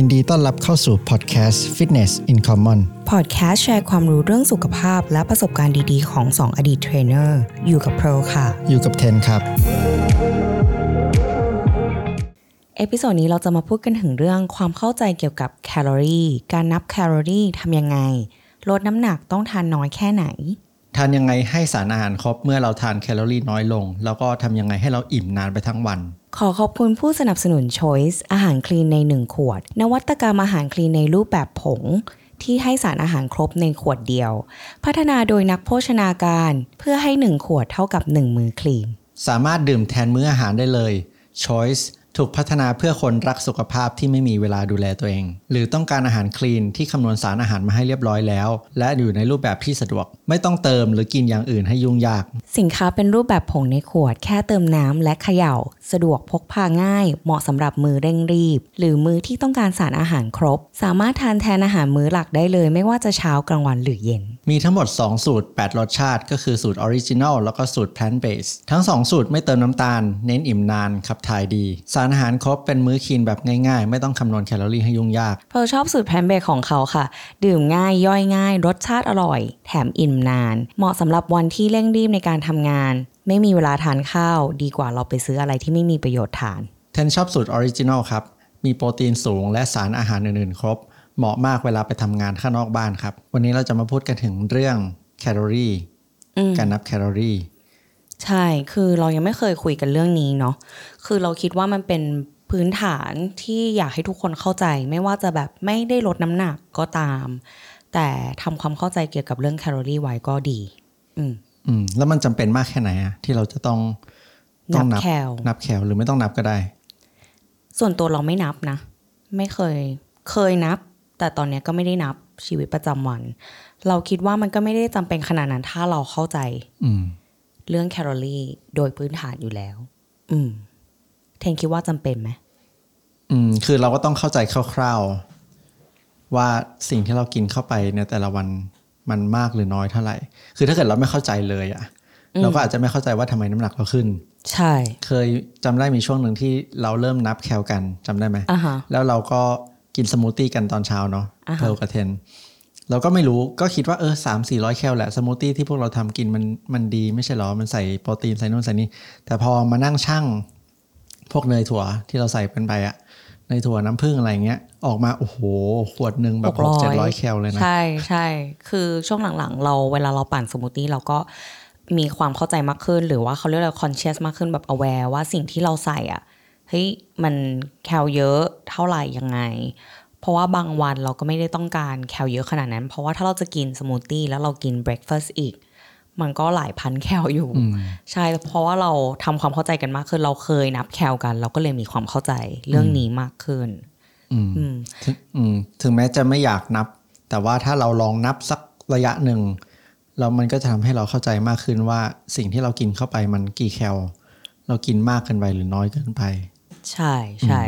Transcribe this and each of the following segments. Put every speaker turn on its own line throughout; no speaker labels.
ยินดีต้อนรับเข้าสู่พอดแคสต์ Fitness in Common
พอดแคสต์แชร์ความรู้เรื่องสุขภาพและประสบการณ์ดีๆ ของ 2 อดีตเทรนเนอร์ อยู่กับเพลค่ะ
อยู่กับเทนครับ
episode นี้เราจะมาพูดกันถึงเรื่องความเข้าใจเกี่ยวกับแคลอรี่ การนับแคลอรี่ทำยังไง ลดน้ำหนักต้องทานน้อยแค่ไหน
ทานยังไงให้สารอาหารครบเมื่อเราทานแคลอรี่น้อยลง แล้วก็ทำยังไงให้เราอิ่มนานไปทั้งวัน
ขอขอบคุณผู้สนับสนุน Choice อาหารคลีนใน 1 ขวด นวัตกรรมอาหารคลีนในรูปแบบผง ที่ให้สารอาหารครบในขวดเดียว พัฒนาโดยนักโภชนาการ เพื่อให้ 1 ขวดเท่ากับ 1 มือคลีน
สามารถดื่มแทนมื้ออาหารได้เลย Choice ถูกพัฒนาเพื่อคนรักสุขภาพที่ไม่มีเวลาดูแลตัวเอง หรือต้องการอาหารคลีนที่คำนวณสารอาหารมาให้เรียบร้อยแล้ว และอยู่ในรูปแบบที่สะดวก ไม่ต้องเติมหรือกินอย่างอื่นให้ยุ่งยาก
สินค้าเป็นรูปแบบผงในขวด แค่เติมน้ำและเขย่า สะดวกพกพาง่าย เหมาะสำหรับมื้อเร่งรีบ หรือมื้อที่ต้องการสารอาหารครบ สามารถทานแทนอาหารมื้อหลักได้เลย ไม่ว่าจะเช้ากลางวันหรือเย็น
มีทั้งหมด 2 สูตร 8 รสชาติ ก็คือสูตร original แล้วก็สูตร plant based ทั้ง 2 สูตรไม่เติมน้ำตาล เน้นอิ่มนานขับถ่ายดีสารอาหารครบเป็นมื้อ clean แบบง่ายๆ ไม่ต้องคำนวณแคลอรี่ให้ยุ่งยาก
เพลชอบสูตร plant based ของเขาค่ะ ดื่มง่ายย่อยง่าย รสชาติอร่อย แถมอิ่มนาน เหมาะสำหรับวันที่เร่งรีบในการทำงาน ไม่มีเวลาทานข้าว ดีกว่าเราไปซื้ออะไรที่ไม่มีประโยชน์ทาน
เทนชอบสูตร original ครับมีโปรตีนสูงและสารอาหารอื่นๆ ครบ เหมาะมากเวลาไปทำงานข้างนอกบ้านครับ วันนี้เราจะมาพูดกันถึงเรื่องแคลอรี่
อืม
การนับแคลอรี่
ใช่ คือเรายังไม่เคยคุยกันเรื่องนี้เนาะ คือเราคิดว่ามันเป็นพื้นฐานที่อยากให้ทุกคนเข้าใจ ไม่ว่าจะแบบไม่ได้ลดน้ำหนักก็ตาม แต่ทำความเข้าใจเกี่ยวกับเรื่องแคลอรี่ไว้ก็ดี อืม
อืมแล้วมันจำเป็นมากแค่ไหนอะที่เราจะต้องต้อง
นับแคล
นับแคลหรือไม่ต้องนับก็ได้
ส่วนตัวเราไม่นับนะ ไม่เคยเคยนับ แต่ตอนเนี้ยก็ไม่ได้นับชีวิตประจำวัน เราคิดว่ามันก็ไม่ได้จำเป็นขนาดนั้นถ้าเราเข้าใจ
อืม
เรื่องแคลอรี่โดยพื้นฐานอยู่แล้ว อืมเทนคิดว่าจำเป็นไหม
อืม คือเราก็ต้องเข้าใจคร่าวๆ ว่าสิ่งที่เรากินเข้าไปในแต่ละวันมันมากหรือน้อยเท่าไหร่ คือถ้าเกิดเราไม่เข้าใจเลยอะเราก็อาจจะไม่เข้าใจว่าทำไมน้ำหนักเราขึ้น
ใช่
เคยจำได้มีช่วงหนึ่งที่เราเริ่มนับแคลกันจำได้ไหม
อ่าฮะ
แล้วเราก็กินสมูทตี้กันตอนเช้าเนาะ
อ่าฮะ
เพลกับเทน เราก็ไม่รู้ก็คิดว่าเออสามสี่ร้อยแคลแหละสมูทตี้ที่พวกเราทำกินมันมันดีไม่ใช่หรอ มันใส่โปรตีนใส่นู่นใส่นี่แต่พอมานั่งชั่งพวกเนยถั่วที่เราใส่เป็นไปอะเนยถั่วน้ำผึ้งอะไรเงี้ย ออกมา โอ้โห ขวดหนึ่งแบบหกเจ็ดร้อยแคลเลยนะ
ใช่ใช่คือช่วงหลังๆ เราเวลาเราปั่นสมูทตี้เราก็มีความเข้าใจมากขึ้น หรือว่าเขาเรียกอะไร conscious มากขึ้นแบบ aware ว่าสิ่งที่เราใส่อะเฮ้ยมันแคลเยอะเท่าไหร่ยังไง เพราะว่าบางวันเราก็ไม่ได้ต้องการแคลเยอะขนาดนั้น เพราะว่าถ้าเราจะกินสมูทตี้แล้วเรากิน breakfast อีก มันก็หลายพันแคลอยู่ ใช่เพราะว่าเราทำความเข้าใจกันมากขึ้นเราเคยนับแคลกัน เราก็เลยมีความเข้าใจเรื่องนี้มากขึ้น
อืม
อืม
ถึงอืมถึงแม้จะไม่อยากนับ แต่ว่าถ้าเราลองนับสักระยะหนึ่งแล้วมันก็จะทำให้เราเข้าใจมากขึ้นว่าสิ่งที่เรากินเข้าไปมันกี่แคลเรากินมากเกินไปหรือน้อยเกินไป
ใช่ใช่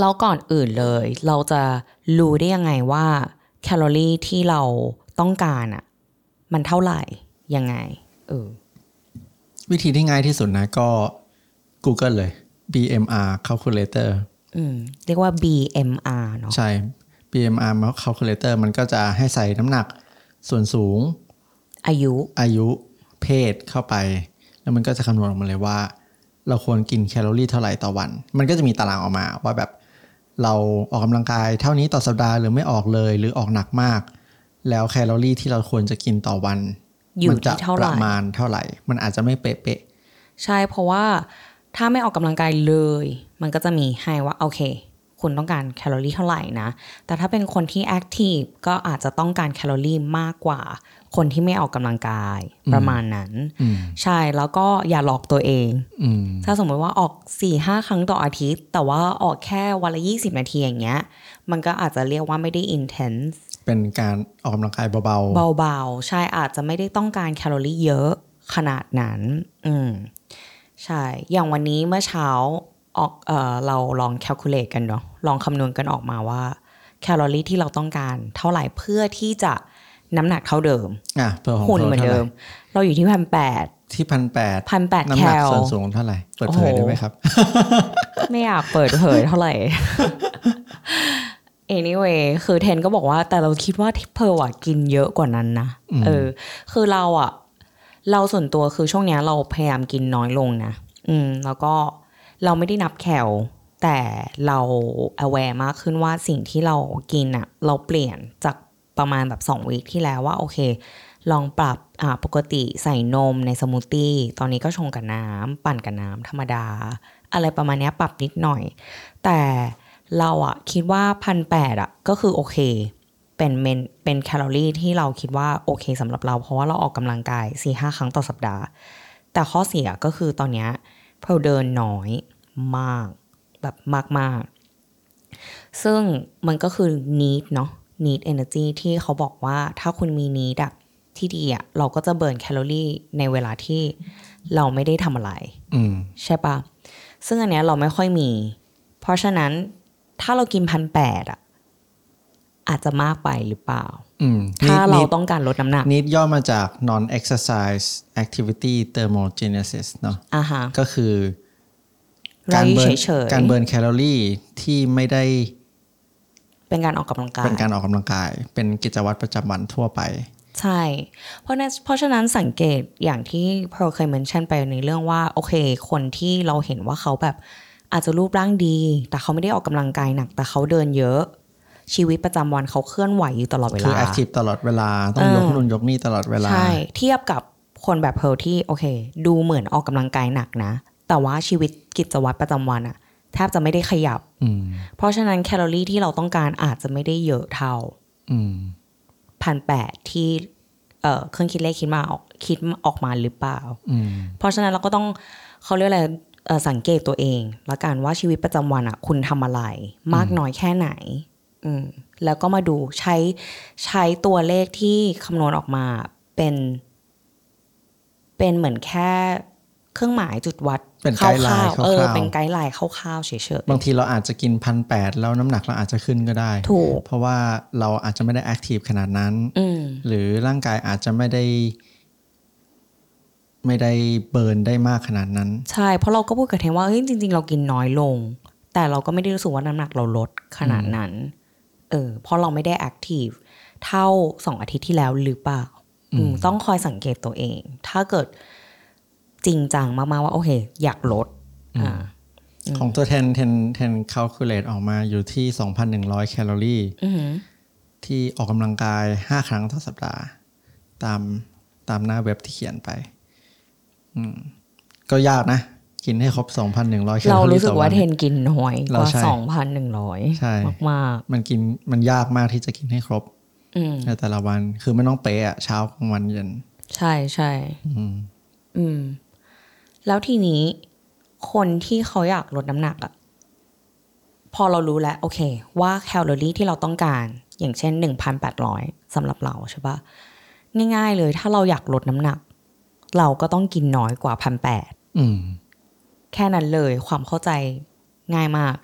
แล้วก่อนอื่นเลย เราจะรู้ได้ยังไงว่าแคลอรี่ที่เราต้องการอะมันเท่าไหร่ยังไงเออ
วิธีที่ง่ายที่สุดนะก็ Google เลย BMR calculator
อืมเรียกว่า BMR เนาะ
ใช่ BMR calculator มันก็จะให้ใส่น้ำหนักส่วนสูง
อายุ
อายุเพศเข้าไป แล้วมันก็จะคำนวณออกมาเลยว่า เราควรกินแคลอรี่เท่าไหร่ต่อวัน มันก็จะมีตารางออกมาว่าแบบเราออกกำลังกายเท่านี้ต่อสัปดาห์หรือไม่ออกเลยหรือออกหนักมาก แล้วแคลอรี่ที่เราควรจะกินต่อวันมันจะอยู่
ที่เท่าไหร่
ป
ระ
มาณเท่าไหร่ มันอาจจะไม่เป๊ะ
ใช่เพราะว่าถ้าไม่ออกกำลังกายเลย มันก็จะมีให้ว่าโอเค คุณต้องการแคลอรี่เท่าไหร่นะ แต่ถ้าเป็นคนที่ active ก็อาจจะต้องการแคลอรี่มากกว่า คนที่ไม่ออกกำลังกายประมาณนั้น
ๆอืม
ใช่แล้วก็อย่าหลอกตัวเอง
อืม
ถ้าสมมติว่าออก4ี่ห้าครั้งต่ออาทิตย์ แต่ว่าออกแค่วันละ20นาทีอย่างเงี้ย มันก็อาจจะเรียกว่าไม่ได้ intense
เป็นการออกกำลังกายเบา
เบาๆ ใช่อาจจะไม่ได้ต้องการแคลอรี่เยอะขนาดนั้น อืมใช่ อย่างวันนี้เมื่อเช้าออกเออเราลอง calculate กันเนาะลองคำนวณกันออกมาว่า แคลอรี่ที่เราต้องการเท่าไหร่เพื่อที่จะ น้ำหนักเท่าเดิม
ๆอะเพื่อของ
หุ่น
โท
เหมือน
ท่าไห
เดิ
ร่
มเราอยู่ที่พันแปด
ที่พันแปด
พันแปด
น้ำ
แค
หนัก
ล
ส่วนสูงเท่าไหร่ เปิดเผย
โอ้โห
ได้ไหมครับ
ไม่อยากเปิดเผยเท่าไหร่ anyway คือเทนก็บอกว่าแต่เราคิดว่าเพร์ลอะกินเยอะกว่านั้นนะเออ คือเราอะเราส่วนตัวคือช่วงเนี้ยเราพยายามกินน้อยลงนะอืม แล้วก็เราไม่ได้นับแคลแต่เรา aware มากขึ้นว่าสิ่งที่เรากินอะเราเปลี่ยนจาก ประมาณแบบสอง week ที่แล้วว่าโอเค ลองปรับปกติใส่นมในสมูทตี้ตอนนี้ก็ชงกับน้ำปั่นกับน้ำธรรมดา อะไรประมาณนี้ปรับนิดหน่อย แต่เราอะคิดว่าพันแปดอะก็คือโอเค เป็น main เป็นแคลอรี่ที่เราคิดว่าโอเคสำหรับเรา เพราะว่าเราออกกำลังกายสี่ห้าครั้งต่อสัปดาห์ แต่ข้อเสียก็คือตอนนี้เพลเดินน้อยมากแบบมากๆ ซึ่งมันก็คือ need เนาะ need energy ที่เขาบอกว่าถ้าคุณมี need อะที่ดีอะเราก็จะเบิร์นแคลอรี่ในเวลาที่เราไม่ได้ทำอะไร
อืม
ใช่ปะซึ่งอันเนี้ยเราไม่ค่อยมี เพราะฉะนั้นถ้าเรากินพันแปดอะอาจจะมากไปหรือเปล่า
อืม
ถ้าเรา
นิด
ต้องการลดน้ำหนัก
นิดย่อมาจาก non exercise activity thermogenesis เนาะ
อ่าฮะ
ก็คือ
เรา
การ
อยู่
burn
เฉยๆ
การ burnแคลอรี่ที่ไม่ได้
เป็นการออกกำลังกาย
เป็นการออกกำลังกาย เป็นกิจวัตรประจำวันทั่วไป
ใช่ เพราะนั้นเพราะฉะนั้นสังเกตอย่างที่เพลเคย mention ไปในเรื่องว่าโอเค คนที่เราเห็นว่าเขาแบบอาจจะรูปร่างดี แต่เขาไม่ได้ออกกำลังกายหนัก แต่เขาเดินเยอะชีวิตประจำวันเขาเคลื่อนไหวอยู่ตลอดเวลา
คือ active ตลอดเวลา ต้องยก
เออ
นู่นยกนี่ตลอดเวลา
ใช่ เทียบกับคนแบบเพร์ลที่โอเค ดูเหมือนออกกำลังกายหนักนะ แต่ว่าชีวิตกิจวัตรประจำวันอะ แทบจะไม่ได้ขยับ
อืม
เพราะฉะนั้นแคลอรี่ที่เราต้องการอาจจะไม่ได้เยอะเท่า
อืม
พันแปดที่เอ่อเครื่องคิดเลขคิดมาออกคิดออกมาหรือเปล่า
อืม
เพราะฉะนั้นเราก็ต้องเขาเรียกอะไรเอ่อสังเกตตัวเองละกันว่าชีวิตประจำวันอะคุณทำอะไร มากน้อยแค่ไหนอืมแล้วก็มาดูใช้ใช้ตัวเลขที่คำนวณออกมาเป็น เป็นเหมือนแค่ เครื่องหมายจุดวัด
เป็น
ค
ไกด์ไล
ร่า
น์
วๆเออ
คร่าวๆ
เป็น guideline คร่าวๆเฉย
บางทีเราอาจจะกินพันแปดแล้วน้ำหนักเราอาจจะขึ้นก็ได้
ๆถูก
เพราะว่าเราอาจจะไม่ได้ active ขนาดนั้น
อืม
หรือร่างกายอาจจะไม่ได้ ไม่ได้ burn ได้มากขนาดนั้น
ใช่เพราะเราก็พูดกับเทนว่าเฮ้ยจริง ๆ เรากินน้อยลง แต่เราก็ไม่ได้รู้สึกว่าน้ำหนักเราลดขนาดนั้น เออเพราะเราไม่ได้ active เท่าสองอาทิตย์ที่แล้วหรือเปล่าอืมต้องคอยสังเกตตัวเอง ถ้าเกิด จริงจังมากๆว่าโอเค อยากลดอ่า
ของตัวแทนเทนเทนค a l คูลเลตออกมาอยู่ที่ 2,100 แคลอรี่
อือหือ
ที่ออกกำลังกาย 5 ครั้งต่อสัปดาห์ ตามตามหน้าเว็บที่เขียนไปอืมก็ยากนะ กินให้ครบ 2,100 แคลอรี่
เรารู้สึก
ต่อ
ว่า
วัน
เทนกินน้อยก
เรา
ว่า
ใช่
สองพันหนึ่งร้อย
ใช่
มาก
มันกินมันยากมากที่จะกินให้ครบ
ๆอืม
ในแต่ละวันคือไม่ต้องเป๊ะอะเช้ากลางวันเย็น
ใช่ใช่
อืม
อืม แล้วทีนี้คนที่เขาอยากลดน้ำหนักอะพอเรารู้แล้วโอเค ว่าแคลอรี่ที่เราต้องการ อย่างเช่นหนึ่งพันแปดร้อยสำหรับเราใช่ปะง่าย ๆ เลยถ้าเราอยากลดน้ำหนัก เราก็ต้องกินน้อยกว่าพันแปด
อืม
แค่นั้นเลยความเข้าใจง่ายมาก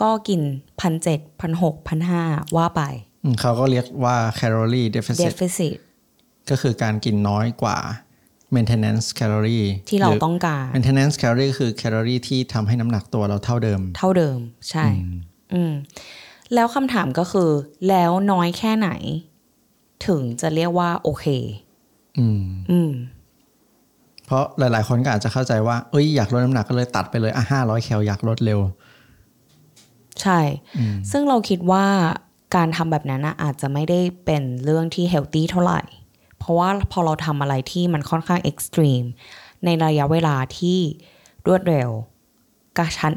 ก็กินพันเจ็ดพันหกพันห้าว่าไป
อืมเขาก็เรียกว่า calorie deficit
deficit
ก็คือการกินน้อยกว่า maintenance calorie
ที่เรา
ห
ต้องการ
maintenance calorie ก็คือแคลอรี่ที่ทำให้น้ำหนักตัวเราเท่าเดิม
เท่าเดิมใช่ อืม แล้วคำถามก็คือ แล้วน้อยแค่ไหน ถึงจะเรียกว่าโอเค
อืม
อืม
เพราะหลาย ๆ คนก็อาจจะเข้าใจว่า เอ้ยอยากลดน้ำหนักก็เลยตัดไปเลยอะห้าร้อยแคลอยากลดเร็ว
ใช่ ซึ่งเราคิดว่าการทำแบบนั้นนะอาจจะไม่ได้เป็นเรื่องที่เฮลตี้เท่าไหร่ เพราะว่าพอเราทำอะไรที่มันค่อนข้างเอ็กซ์ตรีมในระยะเวลาที่รวดเร็วกระชั้น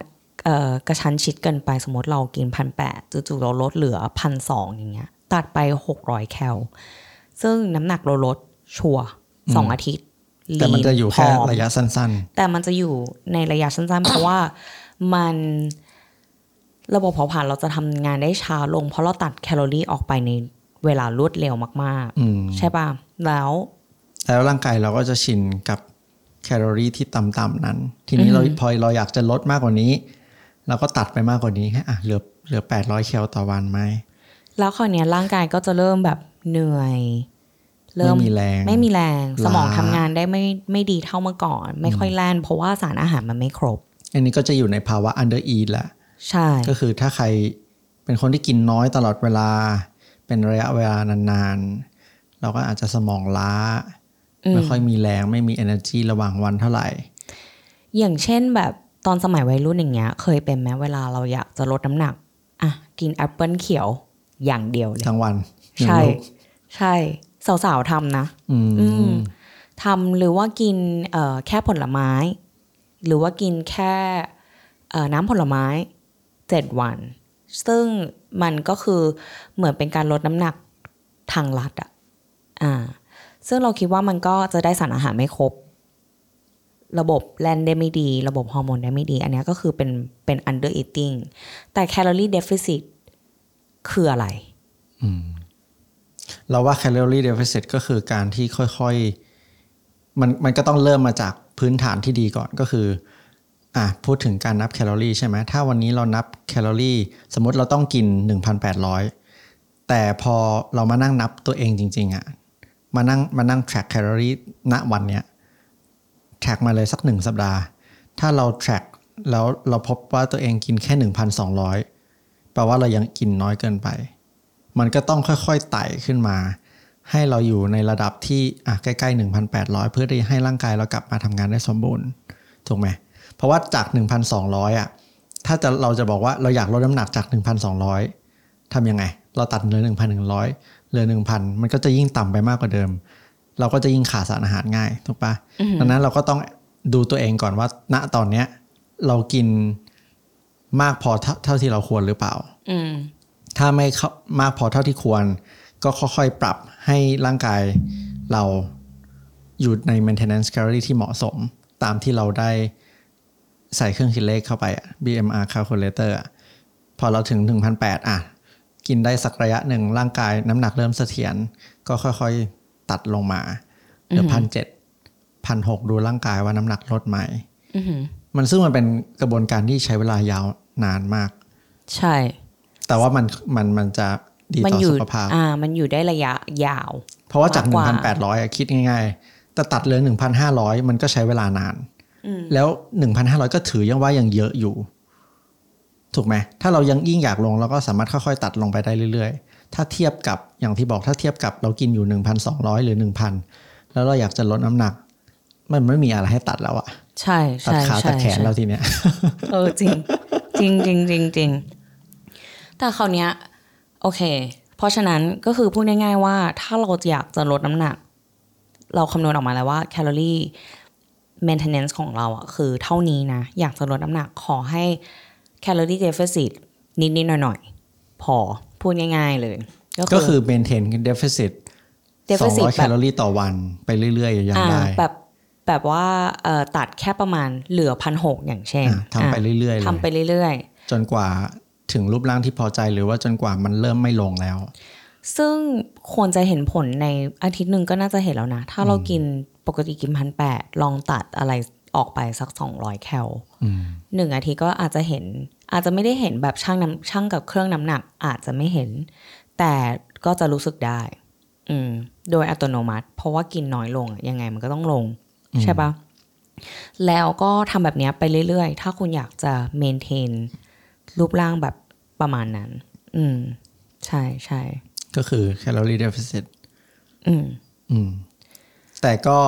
เอ่อกระชั้นชิดเกินไปสมมติเรากินพันแปดจู่ๆเราลดเหลือพันสองอย่างเงี้ย ตัดไปหกร้อยแคลซึ่งน้ำหนักเราลดชัวร์สองอาทิตย์
แต่มันจะอยู่แค่
ลีนผม
ระยะสั้น
แต่มันจะอยู่ในระยะสั้น ๆ เพราะว่ามันระบบเผาผลาญเราจะทำงานได้ช้าลง เพราะเราตัดแคลอรี่ออกไปในเวลารวดเร็วมาก
ๆอืม
ๆใช่ป่ะ แล้ว
แล้วร่างกายเราก็จะชินกับแคลอรี่ที่ต่ำๆนั้น ทีนี้เราพอเราอยากจะลดมากกว่านี้เราก็ตัดไปมากกว่านี้อะเหลือเหลือแปดร้อยแคลต่อวันไหม
แล้วคราวเนี้ยร่างกายก็จะเริ่มแบบเหนื่อยเริ่
ไม่มีแรง
ไม่มีแรง
ล้า
สมองทำงานได้ไม่ไม่ดีเท่าเมื่อก่อน ไม่ค่อยแล่นเพราะว่าสารอาหารมันไม่ครบ
อันนี้ก็จะอยู่ในภาวะ under eat แหละ
ใช่
ก็คือถ้าใครเป็นคนที่กินน้อยตลอดเวลา เป็นระยะเวลานานๆ เราก็อาจจะสมองล้า ไม่ค่อยมีแรงไม่มี energy ระหว่างวันเท่าไหร่
อย่างเช่นแบบตอนสมัยวัยรุ่นอย่างเงี้ย เคยเป็นไหมเวลาเราอยากจะลดน้ำหนัก อะ กินแอปเปิลเขียวอย่างเดียวเลย
ทั้งวัน
ใช่
หนึ่งลูก
ใช่ สาวๆทำนะ
อืม
อืมทำหรือว่ากินเอ่อแค่ผลไม้ หรือว่ากินแค่เอ่อน้ำผลไม้เจ็ดวัน ซึ่งมันก็คือเหมือนเป็นการลดน้ำหนักทางลัดอะ อ่า ซึ่งเราคิดว่ามันก็จะได้สารอาหารไม่ครบ ระบบแลนได้ไม่ดี ระบบฮอร์โมนได้ไม่ดี อันนี้ก็คือเป็นเป็น under eating แต่ calorie deficit คืออะไร
เราว่า calorie deficit ก็คือการที่ค่อยๆ มันมันก็ต้องเริ่มมาจากพื้นฐานที่ดีก่อนก็คืออะพูดถึงการนับแคลอรี่ใช่ไหมถ้าวันนี้เรานับแคลอรี่สมมติเราต้องกิน 1,800 แต่พอเรามานั่งนับตัวเองจริง ๆอะ มานั่งมานั่ง track แคลอรี่ณวันเนี้ย track มาเลยสักหนึ่งสัปดาห์ ถ้าเรา track แล้วเราพบว่าตัวเองกินแค่ 1,200 แปลว่าเรายังกินน้อยเกินไป มันก็ต้องค่อยๆไต่ขึ้นมา ให้เราอยู่ในระดับที่อะใกล้ๆ 1,800 เพื่อที่ให้ร่างกายเรากลับมาทำงานได้สมบูรณ์ ถูกไหม เพราะว่าจาก 1,200 อะ ถ้าจะเราจะบอกว่าเราอยากลดน้ำหนักจาก 1,200ทำยังไง เราตัดเหลือ1,100 เหลือ1,000มันก็จะยิ่งต่ำไปมากกว่าเดิม เราก็จะยิ่งขาดสารอาหารง่ายถูกปะดังนั้นเราก็ต้องดูตัวเองก่อนว่า ณตอนเนี้ย เรากินมากพอเท่าเท่าที่เราควรหรือเปล่า
อืม
ถ้าไม่เข้ามากพอเท่าที่ควร ก็ค่อยๆปรับให้ร่างกายเราอยู่ใน maintenance calorie ที่เหมาะสม ตามที่เราได้ใส่เครื่องคิดเลขเข้าไปอะ BMR calculator อะพอเราถึง 1,800 อะ กินได้สักระยะหนึ่งร่างกายน้ำหนักเริ่มเสถียรก็ค่อยๆตัดลงมาเหลือพันเจ็ดพันหกดูร่างกายว่าน้ำหนักลดไหม
อือหือ
มันซึ่งมันเป็นกระบวนการที่ใช้เวลายาวนานมาก
ใช่
แต่ว่ามันมันมันจะดี
มัน
ต่อ
อยู่
สุขภาพ
อ่า มันอยู่ได้ระยะยาว
เพราะว่าจาก
มากกว่า
1,800อะคิดง่ายๆ แต่ตัดเหลือ1,500มันก็ใช้เวลานาน แล้ว1,500ก็ถือยังว่ายังเยอะอยู่ ถูกไหมถ้าเรายังยิ่งอยากลงเราก็สามารถค่อยๆ ตัดลงไปได้เรื่อยๆ ถ้าเทียบกับอย่างที่บอกถ้าเทียบกับเรากินอยู่ 1,200 หรือ 1,000 แล้วเราอยากจะลดน้ำหนัก มันไม่มีอะไรให้ตัดแล้วอะ
ใช่
ตัด
ใช่
ขา
ใช่
ตัดแขน
ใช่
เราทีเนี้ย
เออจริงจริงจริงจริงจริงแต่คราวเนี้ยโอเค เพราะฉะนั้นก็คือพูดง่ายๆว่าถ้าเราอยากจะลดน้ำหนัก เราคำนวณออกมาแล้วว่าแคลอรี่ maintenance ของเราอะคือเท่านี้นะ อยากจะลดน้ำหนักขอให้ แคลอรี่ deficit นิดๆหน่อยๆพอพูดง่าย ๆเลย
ก็คือ maintain deficit
deficit
200แคลอรี่ต่อวันไปเรื่อยๆยัง
อ่า
ได้
แบบแบบว่าเอ่อตัดแค่ประมาณเหลือพันหกอย่างเช่น
อะทำไป
อะ
เรื่อยๆเลย
ทำไปเรื่อยๆ
จนกว่าถึงรูปร่างที่พอใจหรือว่าจนกว่ามันเริ่มไม่ลงแล้ว
ซึ่งควรจะเห็นผลในอาทิตย์หนึ่งก็น่าจะเห็นแล้วนะ ถ้าเรากินปกติกินพันแปดลองตัดอะไร ออกไปสักสองร้อยแคลหนึ่งอาทิตย์ก็อาจจะเห็น อาจจะไม่ได้เห็นแบบช่างน้ำช่างกับเครื่องน้ำหนักอาจจะไม่เห็น แต่ก็จะรู้สึกได้ อืม โดยอัตโนมัติ เพราะว่ากินน้อยลงอะยังไงมันก็ต้องลง ใช่ปะแล้วก็ทำแบบเนี้ยไปเรื่อยๆ ถ้าคุณอยากจะเมนเทนรูปร่างแบบประมาณนั้น อืม ใช่ใช่
ก็คือ calorie deficit
อืม
อืม แต่ก็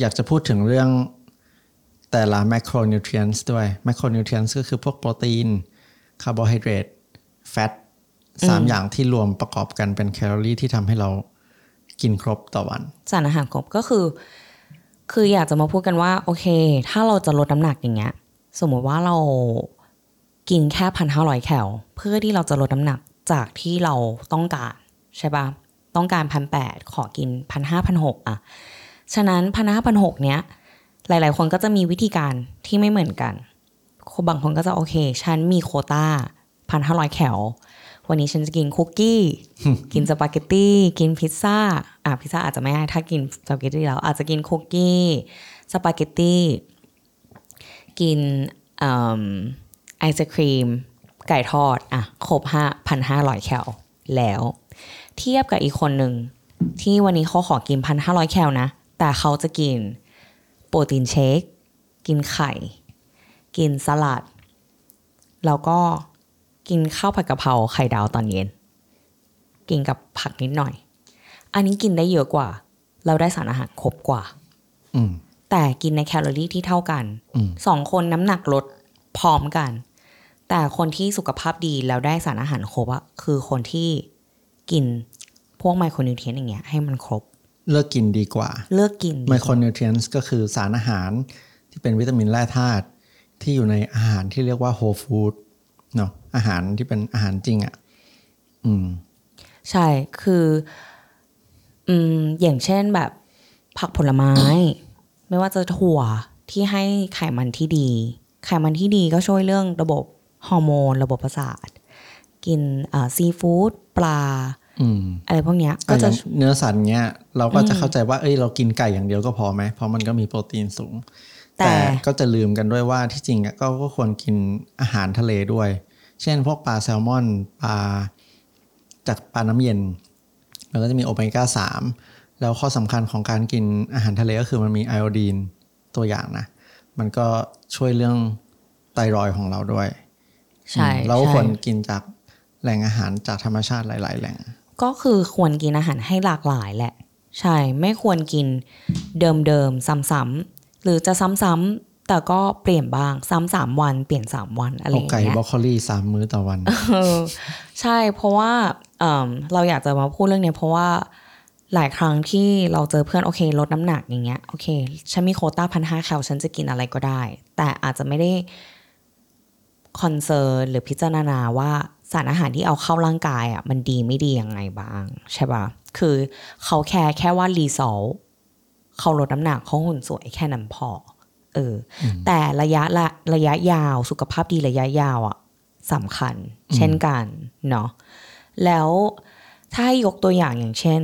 อยากจะพูดถึงเรื่อง แต่ละ macronutrients ด้วย macronutrients ก็คือพวกโปรตีนคาร์โบไฮเดรต fatสามอย่างที่รวมประกอบกันเป็นแคลอรี่ที่ทำให้เรากินครบต่อวัน
สารอาหารครบก็คือ คืออยากจะมาพูดกันว่า โอเค ถ้าเราจะลดน้ำหนักอย่างเงี้ย สมมติว่าเรากินแค่พันห้าร้อยแคลเพื่อที่เราจะลดน้ำหนักจากที่เราต้องการใช่ปะต้องการพันแปดขอกินพันห้าพันหกอะฉะนั้นพันห้าพันหกเนี้ย หลาย ๆ คนก็จะมีวิธีการที่ไม่เหมือนกันบางคนก็จะโอเค ฉันมีโควต้าพันห้าร้อยแคลวันนี้ฉันจะกินคุกกี้ กินสปาเกตตี้ กินพิซซ่า อะพิซซ่าอาจจะไม่ได้ถ้ากินสปาเกตตี้แล้ว อาจจะกินคุกกี้ สปาเกตตี้ กินเอิ่มไอศครีม ไก่ทอด อะ ครบห้าพันห้าร้อยแคลแล้ว เทียบกับอีกคนหนึ่งที่วันนี้เขาขอกินพันห้าร้อยแคลนะ แต่เขาจะกิน โปรตีนเชค กินไข่ กินสลัด แล้วก็กินข้าวผัดกะเพราไข่ดาวตอนเย็น กินกับผักนิดหน่อย อันนี้กินได้เยอะกว่า เราได้สารอาหารครบกว่า
อืม
แต่กินในแคลอรี่ที่เท่ากัน
อืม
สองคนน้ำหนักลดพร้อมกัน แต่คนที่สุขภาพดีแล้วได้สารอาหารครบอะคือคนที่กินพวกไมโครนิวเทรียนต์อย่างเงี้ยให้มันครบ
เลือกกินดีกว่า
เลือกกิน
ไมโครนิวเทรียนส์ก็คือสารอาหารที่เป็นวิตามินแร่ธาตุที่อยู่ในอาหารที่เรียกว่าโฮลฟู้ดเนาะอาหารที่เป็นอาหารจริงอะ่ะอืม
ใช่คืออืมอย่างเช่นแบบผักผลไม้ ไม่ว่าจะถั่วที่ให้ไขมันที่ดี ไขมันที่ดีก็ช่วยเรื่องระบบฮอร์โมน ระบบประสาท กินอ่าซีฟู้ดปลา
อืม
อะไรพวกเนี้ย
ก็
ก็
จะ
จะ
เนื้อสัตว์เงี้ยเราก็จะเข้าใจว่าเอ้ยเรากินไก่อย่างเดียวก็พอไหมเพราะมันก็มีโปรตีนสูง
แต่
แต่ก็จะลืมกันด้วยว่าที่จริงอะก็ก็ควรกินอาหารทะเลด้วย เช่น พวกปลาแซลมอนปลาจากปลาน้ำเย็นมันก็จะมีโอเมก้าสามแล้วข้อสำคัญของการกินอาหารทะเลก็คือมันมีไอโอดีนตัวอย่างนะ มันก็ช่วยเรื่องไตรอยด์ของเราด้วย
ใช่
อืมเราก็
ใช่
ควรกินจากแหล่งอาหารจากธรรมชาติหลาย ๆ แหล่ง
ก็คือควรกินอาหารให้หลากหลายแหละ ใช่ไม่ควรกินเดิมๆซ้ำๆหรือจะซ้ำๆแต่ก็เปลี่ยนบ้างซ้ำสามวันเปลี่ยนสามวันอะไรอ
อก
ย่าง
ไก่
เงี้ย
บรอกโคลีสามมื้อต่อวัน
เออใช่เพราะว่าเอิ่มเราอยากจะมาพูดเรื่องเนี้ยเพราะว่าหลายครั้งที่เราเจอเพื่อนโอเคลดน้ำหนักอย่างเงี้ยโอเคฉันมีโควต้าพันห้าแคลฉันจะกินอะไรก็ได้ แต่อาจจะไม่ได้ concern หรือพิจารณาว่า สารอาหารที่เอาเข้าร่างกายอะมันดีไม่ดียังไงบ้าง ใช่ปะคือเขาแค่แค่ว่า result เขาลดน้ำหนักเขาหุ่นสวยแค่นั้นพอ เอออแต่ระยะละระยะยาวสุขภาพดีระยะยาวอะสำคัญ เช่นกันเนาะแล้วถ้าให้ยกตัวอย่างอย่างเช่น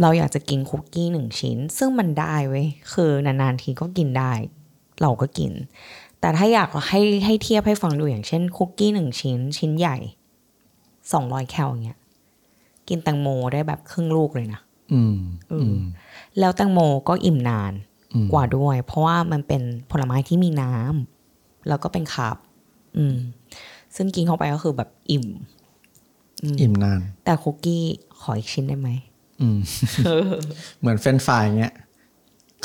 เราอยากจะกินคุกกี้หนึ่งชิ้น ซึ่งมันได้เว้ยคือนานๆทีก็กินได้ เราก็กิน แต่ถ้าอยากให้ให้เทียบให้ฟังดูอย่างเช่นคุกกี้หนึ่งชิ้น ชิ้นใหญ่ สองร้อยแคลอย่างเงี้ย กินแตงโมได้แบบครึ่งลูกเลยนะ
อืมอืม
แล้วแตงโมก็อิ่มนาน
อืม
กว่าด้วย เพราะว่ามันเป็นผลไม้ที่มีน้แล้วก็เป็น carb อืม ซึ่งกินเข้าไปก็คือแบบอิ่ม
อิ่มนาน
แต่คุกกี้ขออีกชิ้นได้ไหม
อืมเหมือนเฟรนช์ฟรายเงี้ย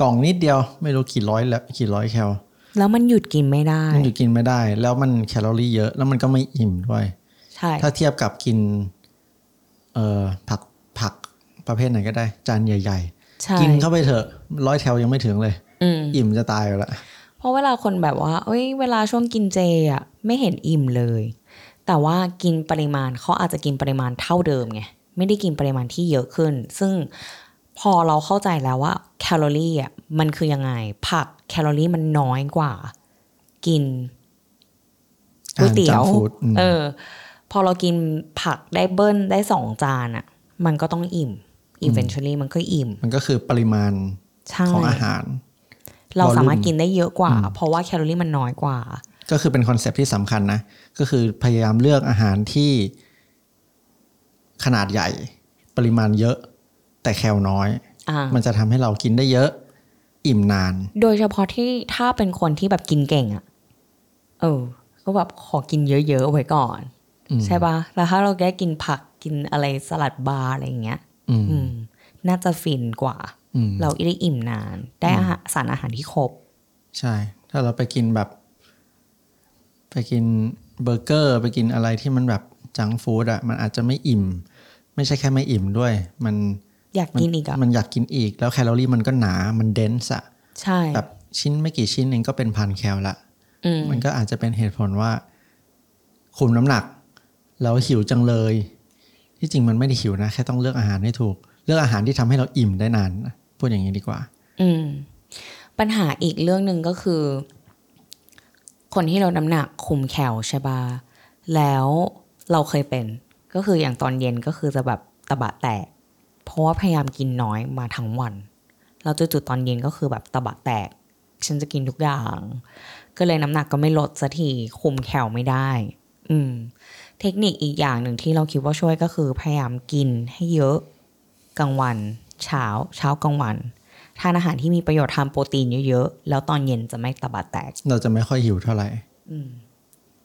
กล่องนิดเดียวไม่รู้กี่ร้อยแล้วกี่ร้อยแคล
แล้วมันหยุดกินไม่ได้
มันอยู่กินไม่ได้ แล้วมันแคลอรี่เยอะ แล้วมันก็ไม่อิ่มด้วย
ใช่
ถ้าเทียบกับกินเอ่อผักผักประเภทไหนก็ได้ จานใหญ่
ใช่
ๆกินเข้าไปเถอะ ร้อยแคลยังไม่ถึงเลย
อืม
อิ่มจะตายอยู่ละ
เพราะเวลาคนแบบว่า เอ้ย เวลาช่วงกินเจอะ ไม่เห็นอิ่มเลย แต่ว่ากินปริมาณเขาอาจจะกินปริมาณเท่าเดิมไง ไม่ได้กินปริมาณที่เยอะขึ้น ซึ่งพอเราเข้าใจแล้วว่าแคลอรี่อะมันคือยังไง ผักแคลอรี่มันน้อยกว่า กินก๋วยเตี๋ยว
อาหาร junk food อืม
เออ พอเรากินผักได้เบิ้ลได้สองจานอะ มันก็ต้องอิ่ม eventually มันก็อิ่ม
มันก็คือปริมาณ
ใช่
ของอาหาร
เราสามารถ
volume
กินได้เยอะกว่า เพราะว่าแคลอรี่มันน้อยกว่า
ก็คือเป็นคอนเซปต์ที่สำคัญนะ ก็คือพยายามเลือกอาหารที่ขนาดใหญ่ ปริมาณเยอะ แต่แคลน้อย
อ่า
มันจะทำให้เรากินได้เยอะ อิ่มนาน
โดยเฉพาะที่ถ้าเป็นคนที่แบบกินเก่งอะ่ะเออก็แบบขอกินเยอะๆเอาไว้ก่อน
อืม
ใช่ปะแล้วถ้าเราได้กินผักกินอะไรสลัดบาร์อะไรอย่างเงี้ย
อืม
อืมน่าจะฟินกว่า
อืม
เราได้อิ่มนาน ได้อาหารสารอาหารที่ครบ
ใช่ ถ้าเราไปกินแบบ ไปกินเบอร์เกอร์ ไปกินอะไรที่มันแบบ junk food อะ มันอาจจะไม่อิ่ม ไม่ใช่แค่ไม่อิ่มด้วย มัน
อยากกินอีกอะ
มันอยากกินอีก แล้วแคลอรี่มันก็หนา มัน dense อะ
ใช่
แบบชิ้นไม่กี่ชิ้นเองก็เป็นพันแคลละ
อืม
มันก็อาจจะเป็นเหตุผลว่า คุมน้ำหนัก แล้วหิวจังเลย ที่จริงมันไม่ได้หิวนะ แค่ต้องเลือกอาหารให้ถูก เลือกอาหารที่ทำให้เราอิ่มได้นานพูดอย่างนี้ดีกว่า
อืม ปัญหาอีกเรื่องหนึ่งก็คือ คนที่เราน้ำหนักคุมแคลใช่ปะแล้วเราเคยเป็น ก็คืออย่างตอนเย็นก็คือจะแบบตะบะแตก เพราะว่าพยายามกินน้อยมาทั้งวัน เราจุดๆตอนเย็นก็คือแบบตะบะแตก ฉันจะกินทุกอย่าง ก็เลยน้ำหนักก็ไม่ลดสักทีคุมแคลไม่ได้ อืม เทคนิคอีกอย่างหนึ่งที่เราคิดว่าช่วยก็คือพยายามกินให้เยอะกลางวัน เช้า เช้ากลางวันทานอาหารที่มีประโยชน์ทานโปรตีนเยอะๆ แล้วตอนเย็นจะไม่ตะบะแตก
เราจะไม่ค่อยหิวเท่าไหร่
อืม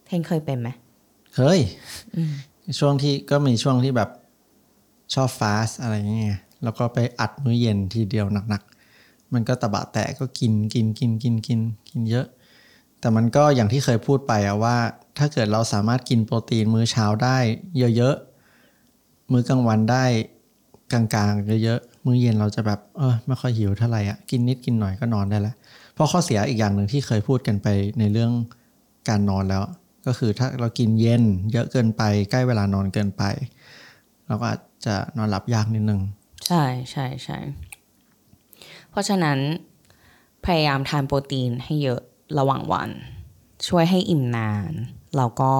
เทนเคยเป็นไหม
เฮ้ยช่วงที่ก็มีช่วงที่แบบชอบฟาสอะไรอย่างเงี้ยแล้วก็ไปอัดมื้อเย็นทีเดียวหนักๆ มันก็ตะบะแตะก็กินกินกินกินกินกินเยอะ แต่มันก็อย่างที่เคยพูดไปอะว่า ถ้าเกิดเราสามารถกินโปรตีนมื้อเช้าได้เยอะๆ มื้อกลางวันได้กลางๆเยอะๆ มื้อเย็นเราจะแบบเออไม่ค่อยหิวเท่าไหร่อะกินนิดกินหน่อยก็นอนได้แล้วเพราะข้อเสียอีกอย่างหนึ่งที่เคยพูดกันไปในเรื่องการนอนแล้ว ก็คือถ้าเรากินเย็นเยอะเกินไปใกล้เวลานอนเกินไป เราก็อาจจะนอนหลับยากนิดนึง
ใช่ใช่ใช่เพราะฉะนั้นพยายามทานโปรตีนให้เยอะ ระหว่างวัน ช่วยให้อิ่มนานแล้วก็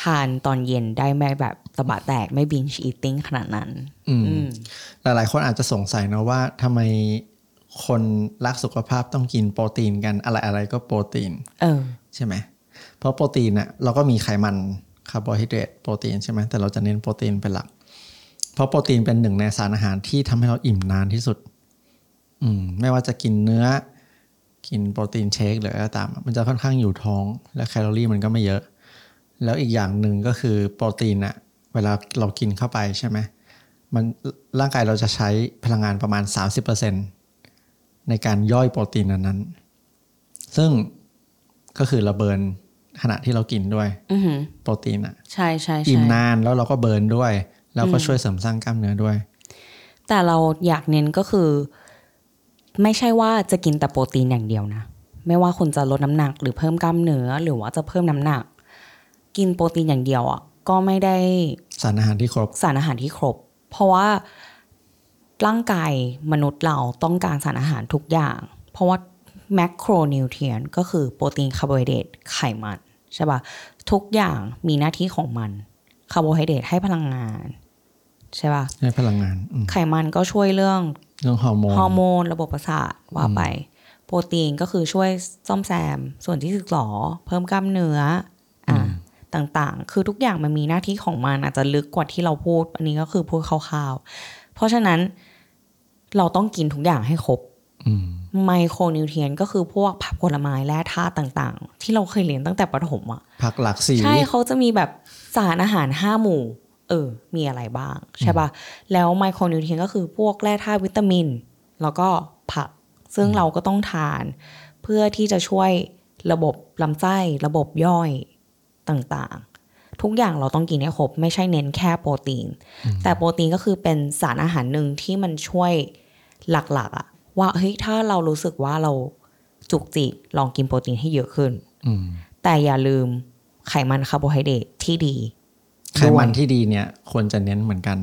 ทานตอนเย็นได้ไม่แบบตะบะแตกไม่บินชีตติ้งขนาดนั้น
อืม
อืม
หลายๆคนอาจจะสงสัยนะว่าทำไมคนรักสุขภาพต้องกินโปรตีนกันอะไรอะไรก็โปรตีน
เออ
ใช่ไหม เพราะโปรตีนน่ะเราก็มีไขมันคาร์โบไฮเดรตโปรตีนใช่ไหมแต่เราจะเน้นโปรตีนเป็นหลัก เพราะโปรตีนเป็นหนึ่งในสารอาหารที่ทำให้เราอิ่มนานที่สุด อืม ไม่ว่าจะกินเนื้อ กินโปรตีนเชคหรืออะไรก็ตาม มันจะค่อนข้างอยู่ท้องและแคลอรี่มันก็ไม่เยอะ แล้วอีกอย่างหนึ่งก็คือโปรตีนอะเวลาเรากินเข้าไปใช่ไหมมันร่างกายเราจะใช้พลังงานประมาณ 30%ในการย่อยโปรตีนนั้นๆซึ่งก็คือเราเบิร์นขณะที่เรากินด้วย
อือหือ
โปรตีนอะ
ใช่ใช่
อิ่ม
ใช่
นานแล้วเราก็เบิร์นด้วย แล้วก็ช่วยเสริมสร้างกล้ามเนื้อด้วย
แต่เราอยากเน้นก็คือ ไม่ใช่ว่าจะกินแต่โปรตีนอย่างเดียวนะ ไม่ว่าคุณจะลดน้ำหนักหรือเพิ่มกล้ามเนื้อหรือว่าจะเพิ่มน้ำหนัก กินโปรตีนอย่างเดียวอะก็ไม่ได้
สารอาหารที่ครบ
สารอาหารที่ครบ เพราะว่าร่างกายมนุษย์เราต้องการสารอาหารทุกอย่าง เพราะว่า macronutrient ก็คือโปรตีนคาร์โบไฮเดรตไขมันใช่ปะทุกอย่างมีหน้าที่ของมันคาร์โบไฮเดรตให้พลังงาน ใช่ปะ
ให้พลังงานอืม
ไขมันก็ช่วยเรื่อง
เรื่องฮอร์โมน
ฮอร์โมนระบบประสาทว่าไป โปรตีนก็คือช่วยซ่อมแซม ส่วนที่สึกหรอเพิ่มกล้ามเนื้ออ่าต่างๆ คือทุกอย่างมันมีหน้าที่ของมันอาจจะลึกกว่าที่เราพูด อันนี้ก็คือพูดคร่าวๆ เพราะฉะนั้นเราต้องกินทุกอย่างให้ครบ
อืม
ไมโครนิวเทรียนก็คือพวกผักผลไม้แร่ธาตุต่างๆ ที่เราเคยเรียนตั้งแต่ประถมอะ
ผักหลากสี
ใช่เขาจะมีแบบสารอาหารห้าหมู่ เออ มีอะไรบ้าง ใช่ปะแล้วไมโครนิวเทรียนก็คือพวกแร่ธาตุวิตามิน แล้วก็ผัก ซึ่งเราก็ต้องทาน เพื่อที่จะช่วยระบบลำไส้ ระบบย่อยต่างๆ ทุกอย่างเราต้องกินให้ครบ ไม่ใช่เน้นแค่โปรตีน แต่โปรตีนก็คือเป็นสารอาหารหนึ่งที่มันช่วยหลักๆอะว่าเฮ้ยถ้าเรารู้สึกว่าเราจุกจิกลองกินโปรตีนให้เยอะขึ้น
อืม
แต่อย่าลืมไขมันคาร์โบไฮเดรตที่ดี
ไขมันที่ดีเนี่ยควรจะเน้นเหมือนกัน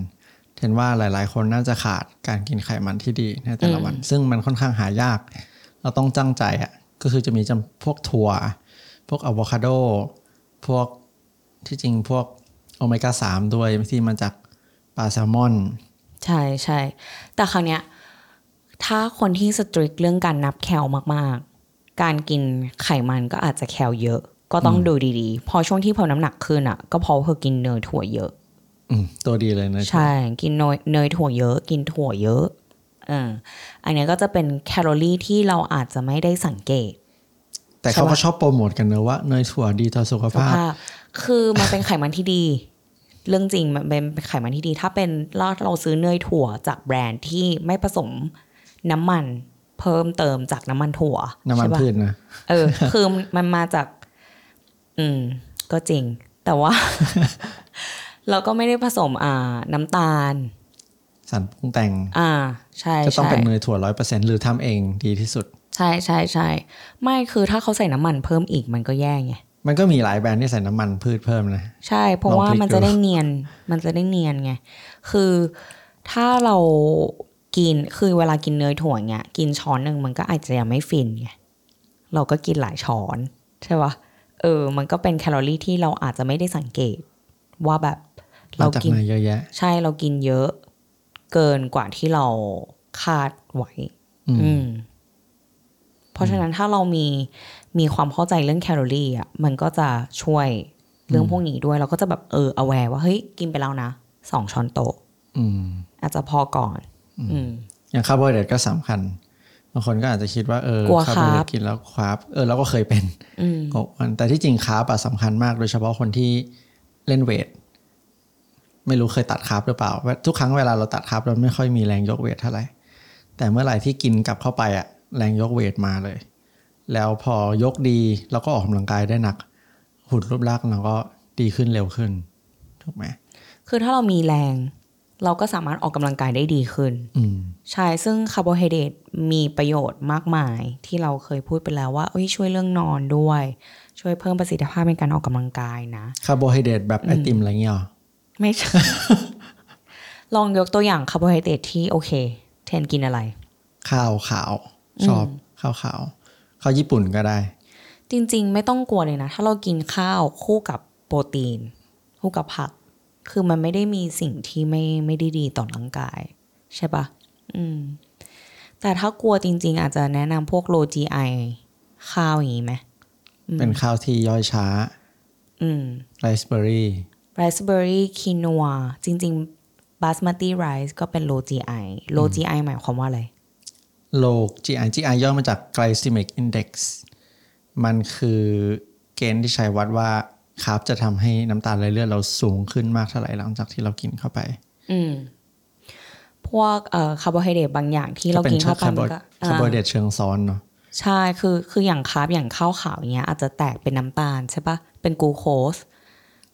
เห็นว่าหลาย ๆ คนน่าจะขาดการกินไขมันที่ดีในแต่ละวัน ซึ่งมันค่อนข้างหายาก เราต้องจ้างใจอะก็คือจะมีจำพวกถั่ว พวกอะโวคาโด พวกที่จริงพวกโอเมก้าสามด้วยที่มาจากปลาแซลมอน
ใช่ใช่แต่คราวเนี้ยถ้าคนที่สตริกเรื่องการนับแคลมาก ๆ การกินไขมันก็อาจจะแคลเยอะ ก็ต้องดูดีๆ พอช่วงที่พอน้ำหนักขึ้นอะ ก็เพราะเธอกินเนยถั่วเยอะ
อืมตัวดีเลยนะ
ใช่ กินเนยเนยถั่วเยอะ กินถั่วเยอะอ่าอันเนี้ยก็จะเป็นแคลอรี่ที่เราอาจจะไม่ได้สังเกต
แต่เขาก็ชอบโปรโมทกันเนอะว่าเนยถั่วดีต่อสุข
ส
ภาพ
ภาพ คือมันเป็นไขมันที่ดี เรื่องจริงมันเป็นไขมันที่ดี ถ้าเป็นเราเราซื้อเนยถั่วจากแบรนด์ที่ไม่ผสมน้ำมัน เพิ่มเติมจากน้ำมันถั่ว
น้ำมัน
ใช่ปะ
พืชนะ
เออคือมันมาจาก อืม ก็จริง แต่ว่า เราก็ไม่ได้ผสมอ่า น้ำตาล
สารปรุงแต่ง
อ่า ใช่
ก็ต้อง
ใช่
เป็นเนยถั่วร้อยเปอร์เซ็นหรือทำเองดีที่สุด
ใช่ใช่ใช่ไม่คือถ้าเขาใส่น้ำมันเพิ่มอีกมันก็แย่ไง
มันก็มีหลายแบรนด์ที่ใส่น้ำมันพืชเพิ่มนะ
ใช่ เพราะ
ลอง
ว่า
พลิก
มันจะ
ดู
ได้เนียน มันจะได้เนียนไง คือถ้าเรากิน คือเวลากินเนยถั่วเงี้ย กินช้อนหนึ่งมันก็อาจจะยังไม่ฟินไง เราก็กินหลายช้อน ใช่ปะ เออ มันก็เป็นแคลอรี่ที่เราอาจจะไม่ได้สังเกต ว่าแบบ
มา
เรา
จาก
กิน
ไหนเยอะแยะ
ใช่เรากินเยอะ เกินกว่าที่เราคาดไว้
อืม
อืม เพราะฉะนั้นถ้าเรามีมีความเข้าใจเรื่องแคลอรี่อะมันก็จะช่วยเรื่องพวกนี้ด้วย เราก็จะแบบเออ aware ว่าเฮ้ยกินไปแล้วนะสองช้อนโต๊ะ
อืม
อาจจะพอก่อน อืม
อย่างคาร์โบไฮเดรตก็สำคัญ บางคนก็อาจจะคิดว่าเออก
ลัว
คาร์โบไฮเดร
คาร์
ต carb กินแล้ว carb เออเราก็เคยเป็น
อืม
หกวันแต่ที่จริง carb อะสำคัญมากโดยเฉพาะคนที่เล่น weight ไม่รู้เคยตัด carb หรือเปล่าว่า ทุกครั้งเวลาเราตัด carb เราไม่ค่อยมีแรงยก weight เท่าไหร่แต่เมื่อไหร่ที่กินกลับเข้าไปอะแรงยก weight มาเลย แล้วพอยกดีเราก็ออกกำลังกายได้หนัก หุ่นรูปร่างเราก็ดีขึ้นเร็วขึ้นถูกไหม
คือถ้าเรามีแรง เราก็สามารถออกกำลังกายได้ดีขึ้น
อืม
ใช่ซึ่งคาร์โบไฮเดรตมีประโยชน์มากมาย ที่เราเคยพูดไปแล้วว่าเอ้ยช่วยเรื่องนอนด้วย ช่วยเพิ่มประสิทธิภาพในการออกกำลังกายนะ
คาร์โบไฮเดรตแบบไอติมอะไรเงี้ยหรอ
ไม่ใช่ ลองยกตัวอย่างคาร์โบไฮเดรตที่โอเคเทนกินอะไร
ข้าวขาวชอบข้าวขาวข้าวญี่ปุ่นก็ได้
จริง ๆ ไม่ต้องกลัวเลยนะ ถ้าเรากินข้าวคู่กับโปรตีน คู่กับผัก คือมันไม่ได้มีสิ่งที่ไม่ไม่ได้ดีต่อร่างกาย ใช่ปะอืม แต่ถ้ากลัวจริง ๆ อาจจะแนะนำพวกโล GI ข้าวอย่างนี้ไหม
เป็นข้าวที่ย่อยช้า
อืม
ไรซ์เบอร์รี่
ไรซ์เบอร์รี่คีนัวจริง ๆบาสมาติไรซ์ก็เป็นโล GI โล GI หมายความว่าอะไร
โล GI GI ย่อมาจาก glycemic index มันคือเกณฑ์ที่ใช้วัดว่า carb จะทำให้น้ำตาลในเลือดเราสูงขึ้นมากเท่าไหร่หลังจากที่เรากินเข้าไป
อืมพวกเอ่อคาร์โบไฮเดรตบางอย่างที่เรา
ก็เป็น
กินเข้าไป
คาร์โบ
มันก็
คาร์โบไฮ
อ่า
เดรตเชิงซ้อนเนาะ
ใช่คือคืออย่าง carb อย่างข้าวขาวเนี้ย อาจจะแตกเป็นน้ำตาลใช่ปะเป็นกลูโคส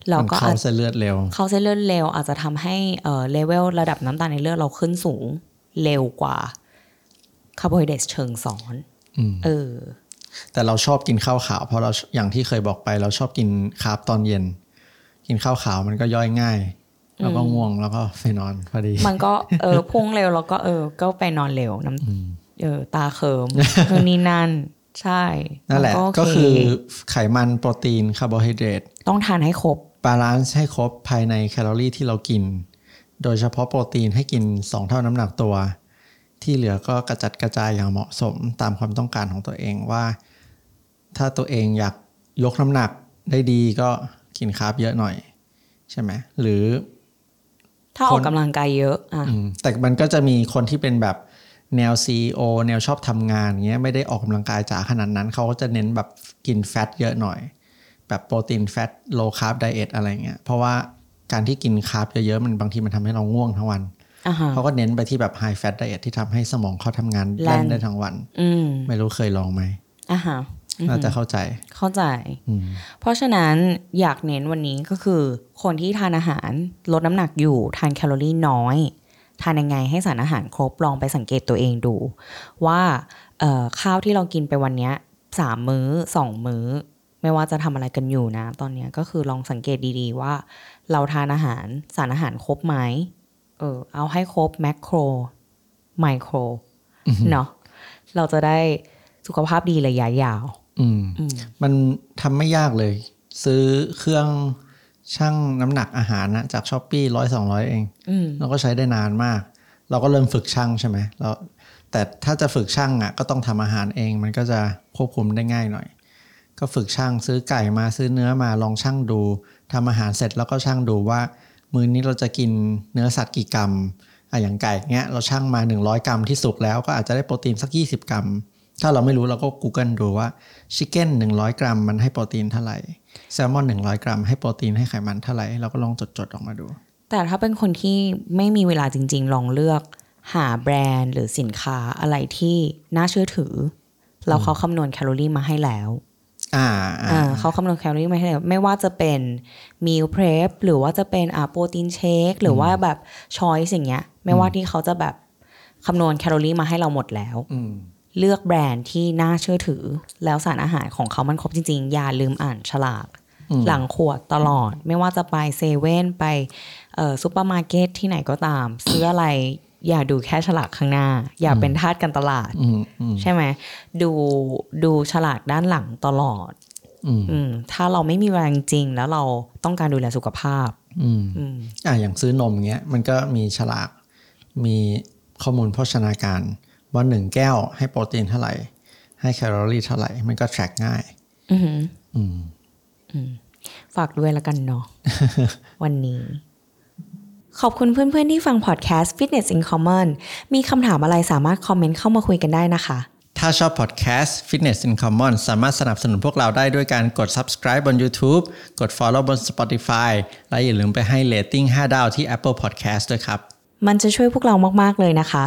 แล้ว
มัน
ก็
เข้า
อาจ
เส้นเลือดเร็ว
เข้าเส้นเลือดเร็วอาจจะทำให้เอ่อเลเวลระดับน้ำตาลในเลือดเราขึ้นสูงเร็วกว่าคาร์โบไฮเดรตเชิงซ้อน
อืม
เออ
แต่เราชอบกินข้าวขาว เพราะเราอย่างที่เคยบอกไป เราชอบกิน carb ตอนเย็น กินข้าวขาวมันก็ย่อยง่ายแล้วก็ง่วงแล้วก็ไปนอนพอดี
มันก็เออพุ่งเร็วแล้วก็เออก็ไปนอนเร็วน้ำเออตาเคิมนู่นนี่นั่นใช่
นั่นแหละ
มัน
ก็คือไขมันโปรตีนคาร์โบไฮเดรต
ต้องทานให้ครบ
balance ให้ครบภายในแคลอรี่ที่เรากิน โดยเฉพาะโปรตีนให้กิน 2 เท่าน้ำหนักตัว ที่เหลือก็กระจัดกระจายอย่างเหมาะสมตามความต้องการของตัวเองว่า ถ้าตัวเองอยากยกน้ำหนักได้ดีก็กิน carb เยอะหน่อย ใช่ไหมหรือ
ถ้าออกกำลังกายเยอะอะ
อืมแต่มันก็จะมีคนที่เป็นแบบแนว CEO แนวชอบทำงานเงี้ยไม่ได้ออกกำลังกายจ๋าขนาดนั้น เขาก็จะเน้นแบบกิน fat เยอะหน่อย แบบโปรตีน fat low carb diet อะไรเงี้ยเพราะว่าการที่กิน carb เยอะๆมันบางทีมันทำให้เราง่วงทั้งวัน
อ่าฮะ
เขาก็เน้นไปที่แบบ high fat diet ที่ทำให้สมองเขาทำงาน
แล่น
แล่
น
ได้ทั้งวัน
อืม
ไม่รู้เคยลองไหม
อ่าฮะ
น่าจะเข้าใจ
เข้าใจ
อืม
เพราะฉะนั้นอยากเน้นวันนี้ก็คือ คนที่ทานอาหารลดน้ำหนักอยู่ทานแคลอรี่น้อยทานยังไงให้สารอาหารครบลองไปสังเกตตัวเองดู ว่าเอ่อข้าวที่เรากินไปวันเนี้ยสามมื้อสองมื้อ ไม่ว่าจะทำอะไรกันอยู่นะ ตอนเนี้ยก็คือลองสังเกตดีๆว่า เราทานอาหารสารอาหารครบไหม เออเอาให้ครบแมคโครไมโครเนาะเราจะได้สุขภาพดีระยะยาว
อืม
อืม
มันทำไม่ยากเลย ซื้อเครื่องชั่งน้ำหนักอาหารนะจากช้อปปี้ร้อยสองร้อยเอง
อืม
เราก็ใช้ได้นานมาก เราก็เริ่มฝึกช่างใช่ไหมเราแต่ถ้าจะฝึกช่างอะก็ต้องทำอาหารเอง มันก็จะควบคุมได้ง่ายหน่อย ก็ฝึกช่างซื้อไก่มาซื้อเนื้อมาลองช่างดูทำอาหารเสร็จแล้วก็ช่างดูว่า มื้อนี้เราจะกินเนื้อสัตว์กี่กรัมอะอย่างไก่เงี้ยเราช่างมา 100 กรัมที่สุกแล้วก็อาจจะได้โปรตีนสัก 20 กรัม ถ้าเราไม่รู้เราก็ Google ดูว่าชิคเก้น100 กรัมมันให้โปรตีนเท่าไหร่แซลมอน100 กรัม ให้โปรตีนให้ไขมันเท่าไหร่เราก็ลองจดๆออกมาดู
แต่ถ้าเป็นคนที่ไม่มีเวลาจริง ๆ ลองเลือกหาแบรนด์หรือสินค้าอะไรที่น่าเชื่อถือแล้วเขาคำนวณแคลอรี่มาให้แล้ว
อ่าอ่า
อ่าเขาคำนวณแคลอรี่มาให้แล้วไม่ว่าจะเป็น meal prep หรือว่าจะเป็นอ่า protein shake หรือว่าแบบ choice อย่างเงี้ย ไม่ว่าที่เขาจะแบบคำนวณแคลอรี่มาให้เราหมดแล้ว
อืม
เลือกแบรนด์ที่น่าเชื่อถือ แล้วสารอาหารของเขามันครบจริง ๆ อย่าลืมอ่านฉลาก
อืม
หลังขวดตลอด ไม่ว่าจะไปเซเว่นไปเอ่อซูเปอร์มาร์เก็ตที่ไหนก็ตาม ซื้ออะไร อย่าดูแค่ฉลากข้างหน้า อย่าเป็นทาสการตลาด
อืมอืม
ใช่ไหมดูดูฉลากด้านหลังตลอด
อืม
อืมถ้าเราไม่มีเวลาจริงๆแล้วเราต้องการดูแลสุขภาพ
อืม
อืม
อ่าอย่างซื้อนมเงี้ยมันก็มีฉลากมีข้อมูลโภชนาการว่าหนึ่งแก้วให้โปรตีนเท่าไหร่ ให้แคลอรี่เท่าไหร่ มันก็ track ง่าย
อือหือ
อืม
ฝากด้วยละกันเนาะวันนี้ ขอบคุณเพื่อนๆที่ฟังพอดแคสต์ Fitness in Common มีคำถามอะไรสามารถคอมเมนต์เข้ามาคุยกันได้นะคะ
ถ้าชอบพอดแคสต์ Fitness in Common สามารถสนับสนุนพวกเราได้ด้วยการกด subscribe บน YouTube กด follow บน Spotify และอย่าลืมไปให้ rating 5ดาวที่ Apple Podcast ด้วยครับ
มันจะช่วยพวกเรามากๆเลยนะคะ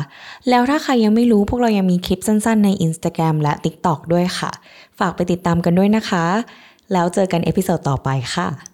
แล้วถ้าใครยังไม่รู้พวกเรายังมีคลิปสั้นๆ ใน Instagram และ TikTok ด้วยค่ะ ฝากไปติดตามกันด้วยนะคะ แล้วเจอกัน episode ต่อไปค่ะ